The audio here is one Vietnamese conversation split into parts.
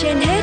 trên hết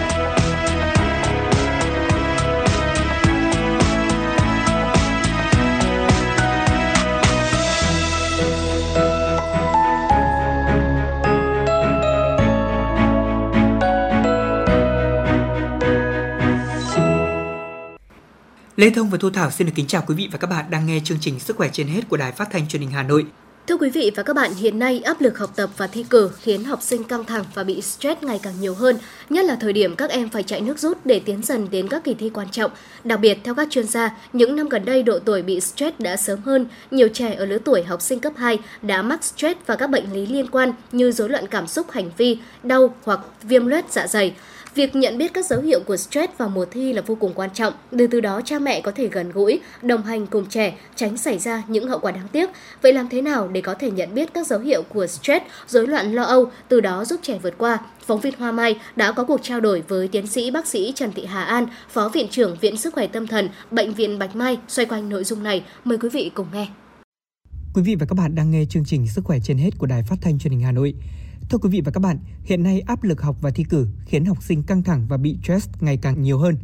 Lê Thông và Thu Thảo xin được kính chào quý vị và các bạn đang nghe chương trình Sức khỏe trên hết của Đài Phát thanh Truyền hình Hà Nội. Thưa quý vị và các bạn, hiện nay áp lực học tập và thi cử khiến học sinh căng thẳng và bị stress ngày càng nhiều hơn, nhất là thời điểm các em phải chạy nước rút để tiến dần đến các kỳ thi quan trọng. Đặc biệt, theo các chuyên gia, những năm gần đây độ tuổi bị stress đã sớm hơn, nhiều trẻ ở lứa tuổi học sinh cấp 2 đã mắc stress và các bệnh lý liên quan như rối loạn cảm xúc hành vi, đau hoặc viêm loét dạ dày. Việc nhận biết các dấu hiệu của stress vào mùa thi là vô cùng quan trọng, để từ đó cha mẹ có thể gần gũi, đồng hành cùng trẻ, tránh xảy ra những hậu quả đáng tiếc. Vậy làm thế nào để có thể nhận biết các dấu hiệu của stress, rối loạn lo âu, từ đó giúp trẻ vượt qua? Phóng viên Hoa Mai đã có cuộc trao đổi với tiến sĩ bác sĩ Trần Thị Hà An, Phó Viện trưởng Viện Sức khỏe Tâm thần, Bệnh viện Bạch Mai xoay quanh nội dung này. Mời quý vị cùng nghe. Quý vị và các bạn đang nghe chương trình Sức khỏe trên hết của Đài Phát thanh Truyền hình Hà Nội. Thưa quý vị và các bạn, hiện nay áp lực học và thi cử khiến học sinh căng thẳng và bị stress ngày càng nhiều hơn,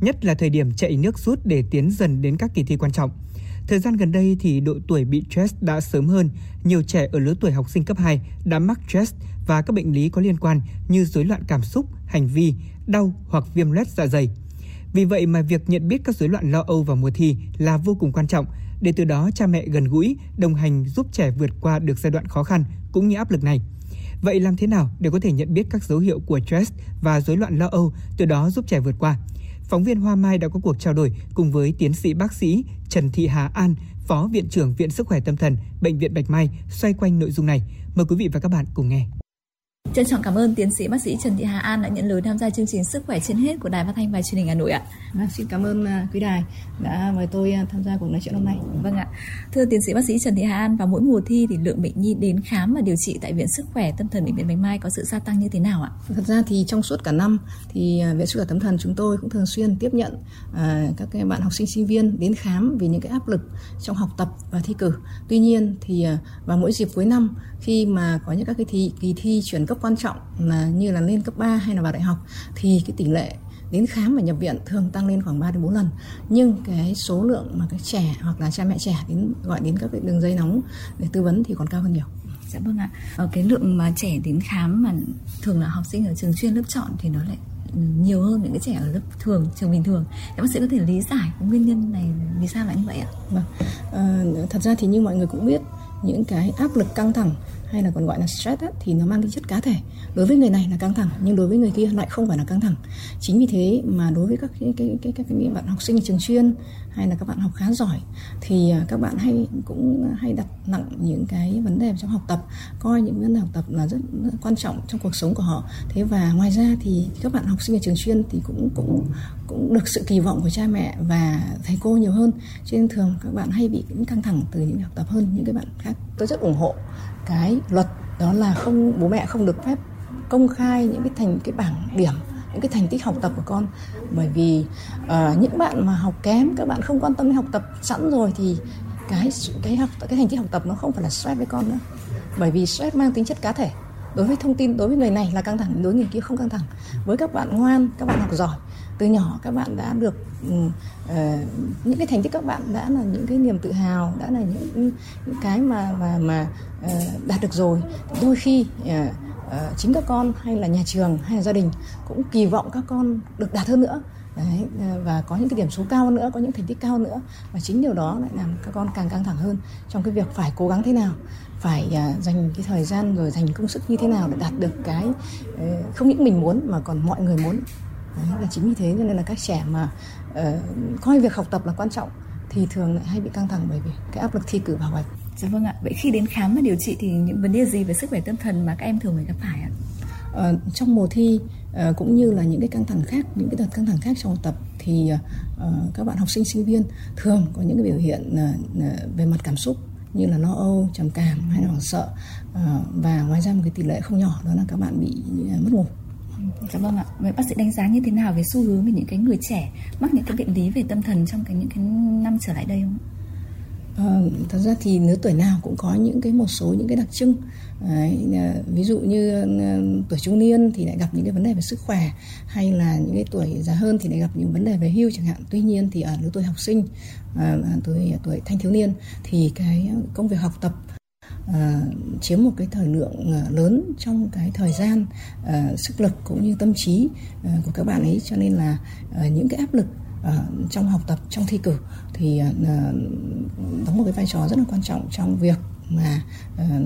nhất là thời điểm chạy nước rút để tiến dần đến các kỳ thi quan trọng. Thời gian gần đây thì độ tuổi bị stress đã sớm hơn, nhiều trẻ ở lứa tuổi học sinh cấp 2 đã mắc stress và các bệnh lý có liên quan như rối loạn cảm xúc, hành vi, đau hoặc viêm loét dạ dày. Vì vậy mà việc nhận biết các rối loạn lo âu vào mùa thi là vô cùng quan trọng để từ đó cha mẹ gần gũi, đồng hành giúp trẻ vượt qua được giai đoạn khó khăn cũng như áp lực này. Vậy làm thế nào để có thể nhận biết các dấu hiệu của stress và rối loạn lo âu, từ đó giúp trẻ vượt qua? Phóng viên Hoa Mai đã có cuộc trao đổi cùng với tiến sĩ bác sĩ Trần Thị Hà An, Phó Viện trưởng Viện Sức khỏe Tâm thần, Bệnh viện Bạch Mai xoay quanh nội dung này. Mời quý vị và các bạn cùng nghe. Trân trọng cảm ơn tiến sĩ bác sĩ Trần Thị Hà An đã nhận lời tham gia chương trình Sức khỏe trên hết của Đài Phát thanh và Truyền hình Hà Nội ạ. Vâng, xin cảm ơn uh, quý đài đã mời tôi uh, tham gia cuộc nói chuyện hôm nay. Vâng ạ. Thưa tiến sĩ bác sĩ Trần Thị Hà An, vào mỗi mùa thi thì lượng bệnh nhi đến khám và điều trị tại Viện Sức khỏe Tâm thần Bệnh viện Bạch Mai có sự gia tăng như thế nào ạ? Thật ra thì trong suốt cả năm thì uh, Viện Sức khỏe Tâm thần chúng tôi cũng thường xuyên tiếp nhận các cái bạn học sinh sinh viên đến khám vì những cái áp lực trong học tập và thi cử. Tuy nhiên thì vào mỗi dịp cuối năm khi mà có những các cái thi, kỳ thi chuyển cấp quan trọng là như là lên cấp 3 hay là vào đại học thì cái tỷ lệ đến khám và nhập viện thường tăng lên khoảng 3 đến 4 lần. Nhưng cái số lượng mà các trẻ hoặc là cha mẹ trẻ đến gọi đến các cái đường dây nóng để tư vấn thì còn cao hơn nhiều. Dạ vâng ạ. Ở cái lượng mà trẻ đến khám mà thường là học sinh ở trường chuyên lớp chọn thì nó lại nhiều hơn những cái trẻ ở lớp thường trường bình thường các bác sĩ có thể lý giải cái nguyên nhân này vì sao lại như vậy ạ vâng à, thật ra thì như mọi người cũng biết những cái áp lực căng thẳng hay là còn gọi là stress ấy, thì nó mang tính chất cá thể. Đối với người này là căng thẳng nhưng đối với người kia lại không phải là căng thẳng. Chính vì thế mà đối với các cái cái cái các cái bạn học sinh trường chuyên hay là các bạn học khá giỏi thì à, các bạn hay cũng hay đặt nặng những cái vấn đề trong học tập coi những vấn đề học tập là rất, rất quan trọng trong cuộc sống của họ. Thế và ngoài ra thì các bạn học sinh ở trường chuyên thì cũng cũng cũng được sự kỳ vọng của cha mẹ và thầy cô nhiều hơn. Cho nên thường các bạn hay bị những căng thẳng từ những học tập hơn những cái bạn khác. Tôi rất ủng hộ cái luật đó là không bố mẹ không được phép công khai những cái thành cái bảng điểm những cái thành tích học tập của con. Bởi vì uh, những bạn mà học kém các bạn không quan tâm đến học tập sẵn rồi thì cái cái học cái thành tích học tập nó không phải là stress với con nữa. Bởi vì stress mang tính chất cá thể. Đối với thông tin đối với người này là căng thẳng đối với người kia không căng thẳng. Với các bạn ngoan các bạn học giỏi từ nhỏ các bạn đã được uh, những cái thành tích các bạn đã là những cái niềm tự hào đã là những những cái mà mà mà uh, đạt được rồi. Đôi khi uh, uh, chính các con hay là nhà trường hay là gia đình cũng kỳ vọng các con được đạt hơn nữa. Đấy, và có những cái điểm số cao hơn nữa có những thành tích cao hơn nữa. Và chính điều đó lại làm các con càng căng thẳng hơn trong cái việc phải cố gắng thế nào phải uh, dành cái thời gian rồi dành công sức như thế nào để đạt được cái uh, không những mình muốn mà còn mọi người muốn. Đấy, là chính vì thế cho nên là các trẻ mà uh, coi việc học tập là quan trọng thì thường lại hay bị căng thẳng bởi vì cái áp lực thi cử vào bài. Dạ vâng ạ. Vậy khi đến khám và điều trị thì những vấn đề gì về sức khỏe tâm thần mà các em thường phải gặp phải ạ? Uh, trong mùa thi uh, cũng như là những cái căng thẳng khác, những cái đợt căng thẳng khác trong học tập thì uh, các bạn học sinh sinh viên thường có những cái biểu hiện uh, về mặt cảm xúc như là lo âu, trầm cảm hay là hoảng sợ và ngoài ra một cái tỷ lệ không nhỏ đó là các bạn bị mất ngủ Dạ vâng ạ. Vậy bác sĩ đánh giá như thế nào về xu hướng về những cái người trẻ mắc những cái bệnh lý về tâm thần trong cái những cái năm trở lại đây không? À, thật ra thì lứa tuổi nào cũng có những cái một số những cái đặc trưng Đấy, à, ví dụ như ờ, tuổi trung niên thì lại gặp những cái vấn đề về sức khỏe hay là những cái tuổi già hơn thì lại gặp những vấn đề về hưu chẳng hạn tuy nhiên thì ở lứa tuổi học sinh ờ, à, tuổi à, tuổi thanh thiếu niên thì cái công việc học tập à, chiếm một cái thời lượng ờ, lớn trong cái thời gian à, sức lực cũng như tâm trí à, của các bạn ấy cho nên là à, những cái áp lực uh, trong học tập trong thi cử thì uh, đóng một cái vai trò rất là quan trọng trong việc mà uh,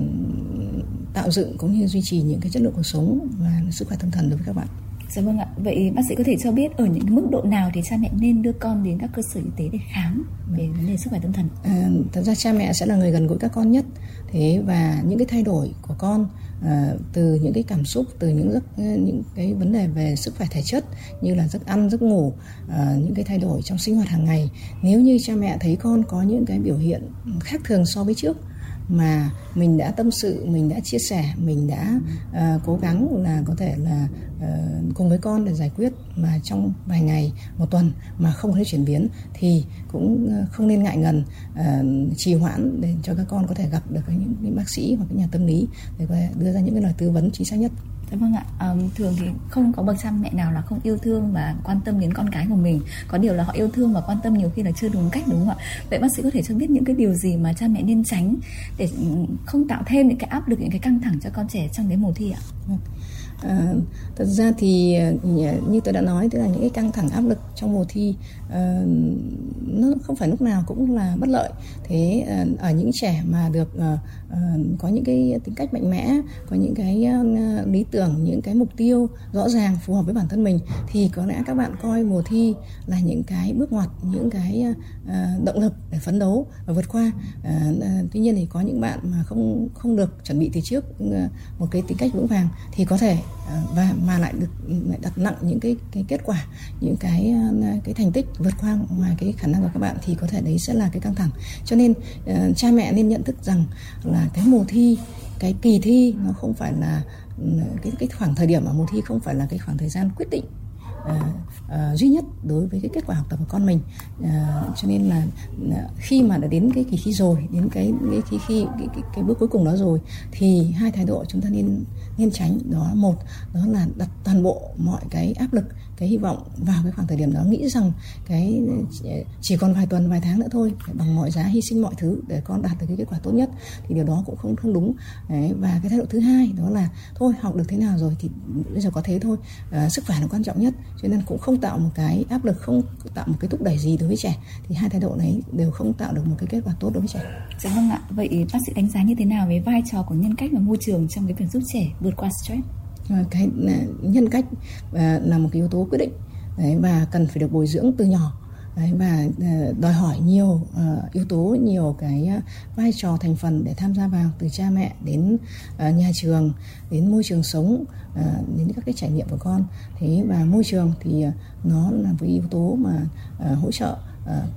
tạo dựng cũng như duy trì những cái chất lượng cuộc sống và sức khỏe tâm thần đối với các bạn. Dạ vâng ạ. Vậy bác sĩ có thể cho biết ở những mức độ nào thì cha mẹ nên đưa con đến các cơ sở y tế để khám về vấn đề sức khỏe tâm thần? À, thật ra cha mẹ sẽ là người gần gũi các con nhất. Thế và những cái thay đổi của con à, từ những cái cảm xúc, từ những giấc những cái vấn đề về sức khỏe thể chất như là giấc ăn, giấc ngủ, à, những cái thay đổi trong sinh hoạt hàng ngày. Nếu như cha mẹ thấy con có những cái biểu hiện khác thường so với trước mà mình đã tâm sự mình đã chia sẻ mình đã uh, cố gắng là có thể là uh, cùng với con để giải quyết mà trong vài ngày một tuần mà không thấy chuyển biến thì cũng ờ, không nên ngại ngần uh, trì hoãn để cho các con có thể gặp được những, những bác sĩ hoặc những nhà tâm lý để có thể đưa ra những cái lời tư vấn chính xác nhất. Dạ vâng ạ, à, thường thì không có bậc cha mẹ nào là không yêu thương và quan tâm đến con cái của mình Có điều là họ yêu thương và quan tâm nhiều khi là chưa đúng cách đúng không ạ? Vậy bác sĩ có thể cho biết những cái điều gì mà cha mẹ nên tránh Để không tạo thêm những cái áp lực, những cái căng thẳng cho con trẻ trong cái mùa thi ạ? Vâng. À, thật ra thì ờ, như tôi đã nói tức là những cái căng thẳng áp lực trong mùa thi uh, nó không phải lúc nào cũng là bất lợi. Thế uh, ở những trẻ mà được uh, có những cái tính cách mạnh mẽ có những cái uh, lý tưởng những cái mục tiêu rõ ràng phù hợp với bản thân mình thì có lẽ các bạn coi mùa thi là những cái bước ngoặt những cái uh, động lực để phấn đấu và vượt qua. Uh, uh, tuy nhiên thì có những bạn mà không không được chuẩn bị từ trước uh, một cái tính cách vững vàng thì có thể và mà lại được lại đặt nặng những cái cái kết quả những cái ờ, cái thành tích vượt qua ngoài cái khả năng của các bạn thì có thể đấy sẽ là cái căng thẳng. Cho nên uh, cha mẹ nên nhận thức rằng là cái mùa thi cái kỳ thi nó không phải là ừ, cái cái khoảng thời điểm ở mùa thi không phải là cái khoảng thời gian quyết định uh, duy nhất đối với cái kết quả học tập của con mình. Uh, cho nên là khi mà đã đến cái kỳ thi rồi đến cái cái khi khi cái, cái, cái bước cuối cùng đó rồi thì hai thái độ chúng ta nên nên tránh. Đó một đó là đặt toàn bộ mọi cái áp lực cái hy vọng vào cái khoảng thời điểm đó nghĩ rằng cái chỉ còn vài tuần vài tháng nữa thôi bằng mọi giá hy sinh mọi thứ để con đạt được cái kết quả tốt nhất thì điều đó cũng không không đúng Đấy, và cái thái độ thứ hai đó là thôi học được thế nào rồi thì bây giờ có thế thôi à, sức khỏe là quan trọng nhất cho nên cũng không tạo một cái áp lực không tạo một cái thúc đẩy gì đối với trẻ thì hai thái độ này đều không tạo được một cái kết quả tốt đối với trẻ. Dạ vâng ạ. Vậy bác sĩ đánh giá như thế nào về vai trò của nhân cách và môi trường trong cái việc giúp trẻ vượt qua stress? Cái à, nhân cách à, là một cái yếu tố quyết định. Đấy, và cần phải được bồi dưỡng từ nhỏ. Đấy, và à, đòi hỏi nhiều uh, yếu tố nhiều cái vai trò thành phần để tham gia vào từ cha mẹ đến uh, nhà trường đến môi trường sống uh, đến các cái trải nghiệm của con. Thế và môi trường thì nó là một yếu tố mà hỗ trợ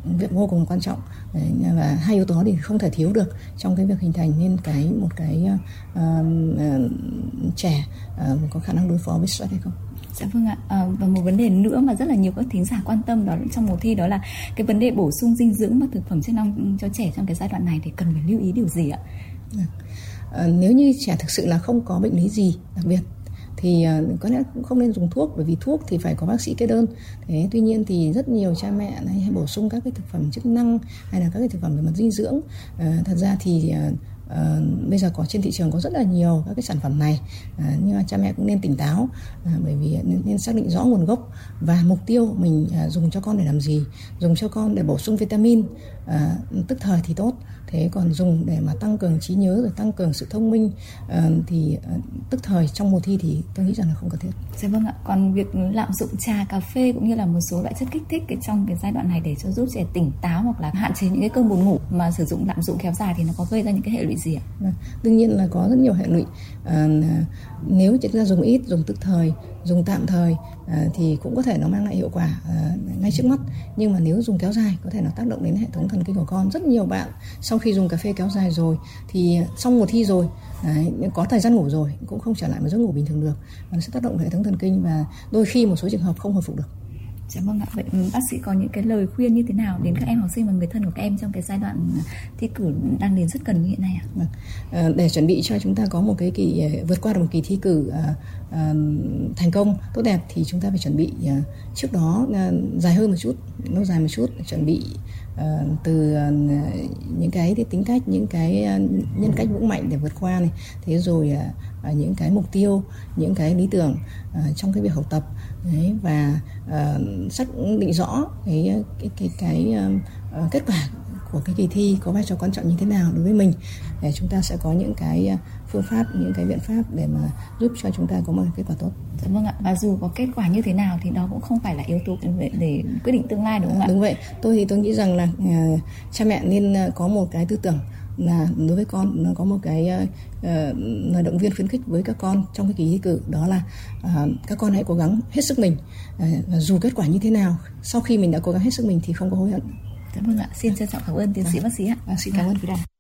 việc vô cùng quan trọng Đấy, và hai yếu tố thì không thể thiếu được trong cái việc hình thành nên cái một cái uh, uh, trẻ uh, có khả năng đối phó với stress hay không Dạ vâng ạ. À, và một vấn đề nữa mà rất là nhiều các thính giả quan tâm đó trong mùa thi đó là cái vấn đề bổ sung dinh dưỡng và thực phẩm chức năng cho trẻ trong cái giai đoạn này thì cần phải lưu ý điều gì ạ? À, nếu như trẻ thực sự là không có bệnh lý gì đặc biệt thì ờ, có lẽ cũng không nên dùng thuốc bởi vì thuốc thì phải có bác sĩ kê đơn. Thế tuy nhiên thì rất nhiều cha mẹ hay bổ sung các cái thực phẩm chức năng hay là các cái thực phẩm về mặt dinh dưỡng. À, thật ra thì À, bây giờ có trên thị trường có rất là nhiều các cái sản phẩm này. À, nhưng mà cha mẹ cũng nên tỉnh táo à, bởi vì nên, nên xác định rõ nguồn gốc và mục tiêu mình à, dùng cho con để làm gì. Dùng cho con để bổ sung vitamin uh, tức thời thì tốt thế còn dùng để mà tăng cường trí nhớ rồi tăng cường sự thông minh uh, thì uh, tức thời trong mùa thi thì tôi nghĩ rằng là không cần thiết. Dạ vâng ạ. Còn việc lạm dụng trà, cà phê cũng như là một số loại chất kích thích cái trong cái giai đoạn này để cho giúp trẻ tỉnh táo hoặc là hạn chế những cái cơn buồn ngủ mà sử dụng lạm dụng kéo dài thì nó có gây ra những cái hệ lụy gì ạ? Vâng, đương nhiên là có rất nhiều hệ lụy. À, nếu chúng ta dùng ít, dùng tức thời, dùng tạm thời à, thì cũng có thể nó mang lại hiệu quả à, ngay trước mắt. Nhưng mà nếu dùng kéo dài có thể nó tác động đến hệ thống thần kinh của con. Rất nhiều bạn sau khi dùng cà phê kéo dài rồi thì xong mùa thi rồi Đấy, có thời gian ngủ rồi cũng không trở lại một giấc ngủ bình thường được và nó sẽ tác động hệ thống thần kinh và đôi khi một số trường hợp không hồi phục được Dạ vâng ạ. Vậy bác sĩ có những cái lời khuyên như thế nào đến các em học sinh và người thân của các em trong cái giai đoạn thi cử đang đến rất cần như hiện nay ạ? Vâng. À, để chuẩn bị cho chúng ta có một cái kỳ ờ, vượt qua được một kỳ thi cử à, thành công tốt đẹp thì chúng ta phải chuẩn bị à, trước đó à, dài hơn một chút, lâu dài một chút, chuẩn bị ờ, từ ờ, những cái tính cách, những cái ờ, nhân cách vững mạnh để vượt qua này, thế rồi à, những cái mục tiêu, những cái lý tưởng trong cái việc học tập. Đấy và uh, xác định rõ cái cái cái, cái uh, kết quả của cái kỳ thi có vai trò quan trọng như thế nào đối với mình. Để chúng ta sẽ có những cái phương pháp những cái biện pháp để mà giúp cho chúng ta có một kết quả tốt. Dạ vâng ạ. Và dù có kết quả như thế nào thì đó cũng không phải là yếu tố để, để quyết định tương lai đúng không ạ? Đúng vậy. Tôi thì tôi nghĩ rằng là uh, cha mẹ nên có một cái tư tưởng là đối với con nó có một cái uh, lời động viên khuyến khích với các con trong cái kỳ thi cử đó là uh, các con hãy cố gắng hết sức mình uh, và dù kết quả như thế nào sau khi mình đã cố gắng hết sức mình thì không có hối hận. Cảm ơn ạ. Xin trân trọng cảm ơn tiến sĩ bác sĩ ạ. Bác sĩ cảm ơn quý đài.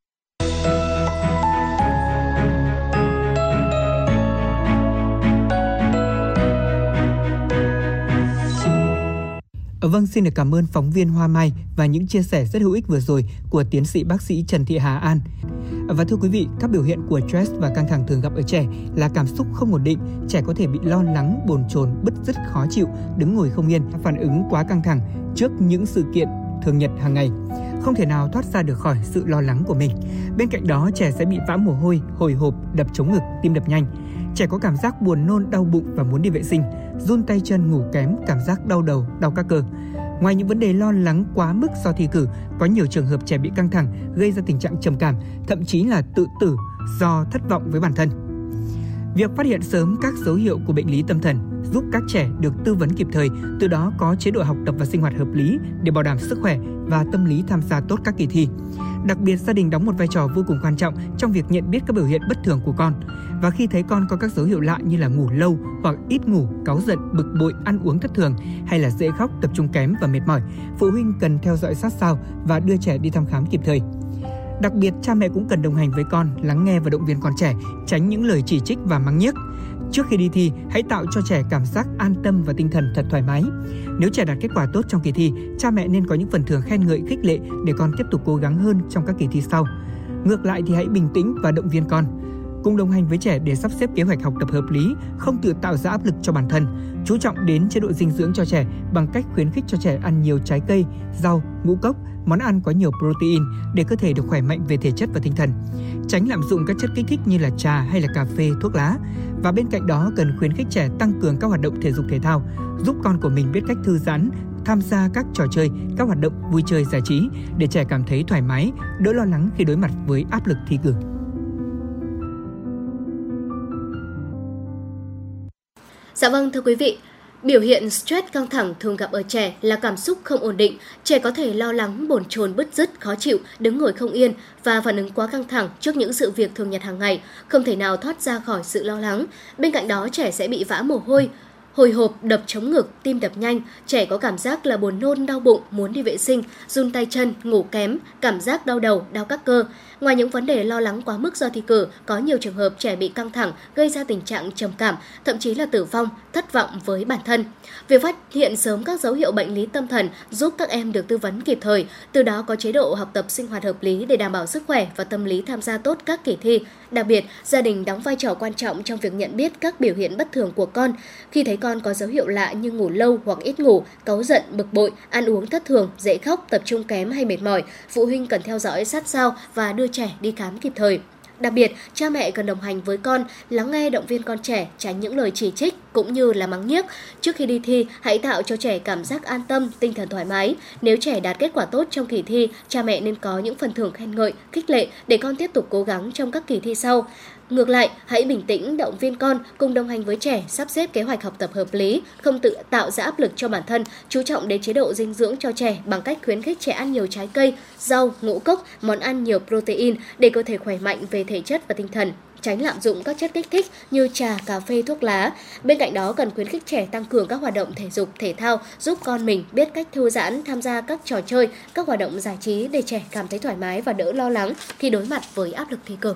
Vâng, xin được cảm ơn phóng viên Hoa Mai và những chia sẻ rất hữu ích vừa rồi của tiến sĩ bác sĩ Trần Thị Hà An. Và thưa quý vị, các biểu hiện của stress và căng thẳng thường gặp ở trẻ là cảm xúc không ổn định, trẻ có thể bị lo lắng, bồn chồn, bứt rứt khó chịu, đứng ngồi không yên, phản ứng quá căng thẳng trước những sự kiện thường nhật hàng ngày không thể nào thoát ra được khỏi sự lo lắng của mình. Bên cạnh đó, trẻ sẽ bị vã mồ hôi, hồi hộp, đập chống ngực, tim đập nhanh. Trẻ có cảm giác buồn nôn, đau bụng và muốn đi vệ sinh, run tay chân, ngủ kém, cảm giác đau đầu, đau các cơ. Ngoài những vấn đề lo lắng quá mức do thi cử, có nhiều trường hợp trẻ bị căng thẳng gây ra tình trạng trầm cảm, thậm chí là tự tử do thất vọng với bản thân. Việc phát hiện sớm các dấu hiệu của bệnh lý tâm thần giúp các trẻ được tư vấn kịp thời, từ đó có chế độ học tập và sinh hoạt hợp lý để bảo đảm sức khỏe và tâm lý tham gia tốt các kỳ thi. Đặc biệt gia đình đóng một vai trò vô cùng quan trọng trong việc nhận biết các biểu hiện bất thường của con. Và khi thấy con có các dấu hiệu lạ như là ngủ lâu hoặc ít ngủ, cáu giận, bực bội, ăn uống thất thường hay là dễ khóc, tập trung kém và mệt mỏi, phụ huynh cần theo dõi sát sao và đưa trẻ đi thăm khám kịp thời. Đặc biệt, cha mẹ cũng cần đồng hành với con, lắng nghe và động viên con trẻ, tránh những lời chỉ trích và mắng nhiếc. Trước khi đi thi, hãy tạo cho trẻ cảm giác an tâm và tinh thần thật thoải mái. Nếu trẻ đạt kết quả tốt trong kỳ thi, cha mẹ nên có những phần thưởng khen ngợi khích lệ để con tiếp tục cố gắng hơn trong các kỳ thi sau. Ngược lại thì hãy bình tĩnh và động viên con. Cùng đồng hành với trẻ để sắp xếp kế hoạch học tập hợp lý, không tự tạo ra áp lực cho bản thân. Chú trọng đến chế độ dinh dưỡng cho trẻ bằng cách khuyến khích cho trẻ ăn nhiều trái cây, rau, ngũ cốc, món ăn có nhiều protein để cơ thể được khỏe mạnh về thể chất và tinh thần. Tránh lạm dụng các chất kích thích như là trà hay là cà phê, thuốc lá. Và bên cạnh đó cần khuyến khích trẻ tăng cường các hoạt động thể dục thể thao, giúp con của mình biết cách thư giãn, tham gia các trò chơi, các hoạt động vui chơi giải trí để trẻ cảm thấy thoải mái, đỡ lo lắng khi đối mặt với áp lực thi cử. Dạ vâng thưa quý vị, Biểu hiện stress căng thẳng thường gặp ở trẻ là cảm xúc không ổn định, trẻ có thể lo lắng, bồn chồn, bứt rứt, khó chịu, đứng ngồi không yên và phản ứng quá căng thẳng trước những sự việc thường nhật hàng ngày, không thể nào thoát ra khỏi sự lo lắng. Bên cạnh đó, trẻ sẽ bị vã mồ hôi, hồi hộp, đập chống ngực, tim đập nhanh, trẻ có cảm giác là buồn nôn, đau bụng, muốn đi vệ sinh, run tay chân, ngủ kém, cảm giác đau đầu, đau các cơ. Ngoài những vấn đề lo lắng quá mức do thi cử, có nhiều trường hợp trẻ bị căng thẳng gây ra tình trạng trầm cảm, thậm chí là tử vong, thất vọng với bản thân. Việc phát hiện sớm các dấu hiệu bệnh lý tâm thần giúp các em được tư vấn kịp thời, từ đó có chế độ học tập sinh hoạt hợp lý để đảm bảo sức khỏe và tâm lý tham gia tốt các kỳ thi. Đặc biệt, gia đình đóng vai trò quan trọng trong việc nhận biết các biểu hiện bất thường của con. Khi thấy con có dấu hiệu lạ như ngủ lâu hoặc ít ngủ, cáu giận, bực bội, ăn uống thất thường, dễ khóc, tập trung kém hay mệt mỏi, phụ huynh cần theo dõi sát sao và đưa trẻ đi khám kịp thời. Đặc biệt, cha mẹ cần đồng hành với con, lắng nghe động viên con trẻ, tránh những lời chỉ trích cũng như là mắng nhiếc. Trước khi đi thi, hãy tạo cho trẻ cảm giác an tâm, tinh thần thoải mái. Nếu trẻ đạt kết quả tốt trong kỳ thi, cha mẹ nên có những phần thưởng khen ngợi, khích lệ để con tiếp tục cố gắng trong các kỳ thi sau. Ngược lại, hãy bình tĩnh động viên con, cùng đồng hành với trẻ, sắp xếp kế hoạch học tập hợp lý, không tự tạo ra áp lực cho bản thân, chú trọng đến chế độ dinh dưỡng cho trẻ bằng cách khuyến khích trẻ ăn nhiều trái cây, rau, ngũ cốc, món ăn nhiều protein để cơ thể khỏe mạnh về thể chất và tinh thần tránh lạm dụng các chất kích thích như trà, cà phê, thuốc lá. Bên cạnh đó cần khuyến khích trẻ tăng cường các hoạt động thể dục, thể thao giúp con mình biết cách thư giãn, tham gia các trò chơi, các hoạt động giải trí để trẻ cảm thấy thoải mái và đỡ lo lắng khi đối mặt với áp lực thi cử.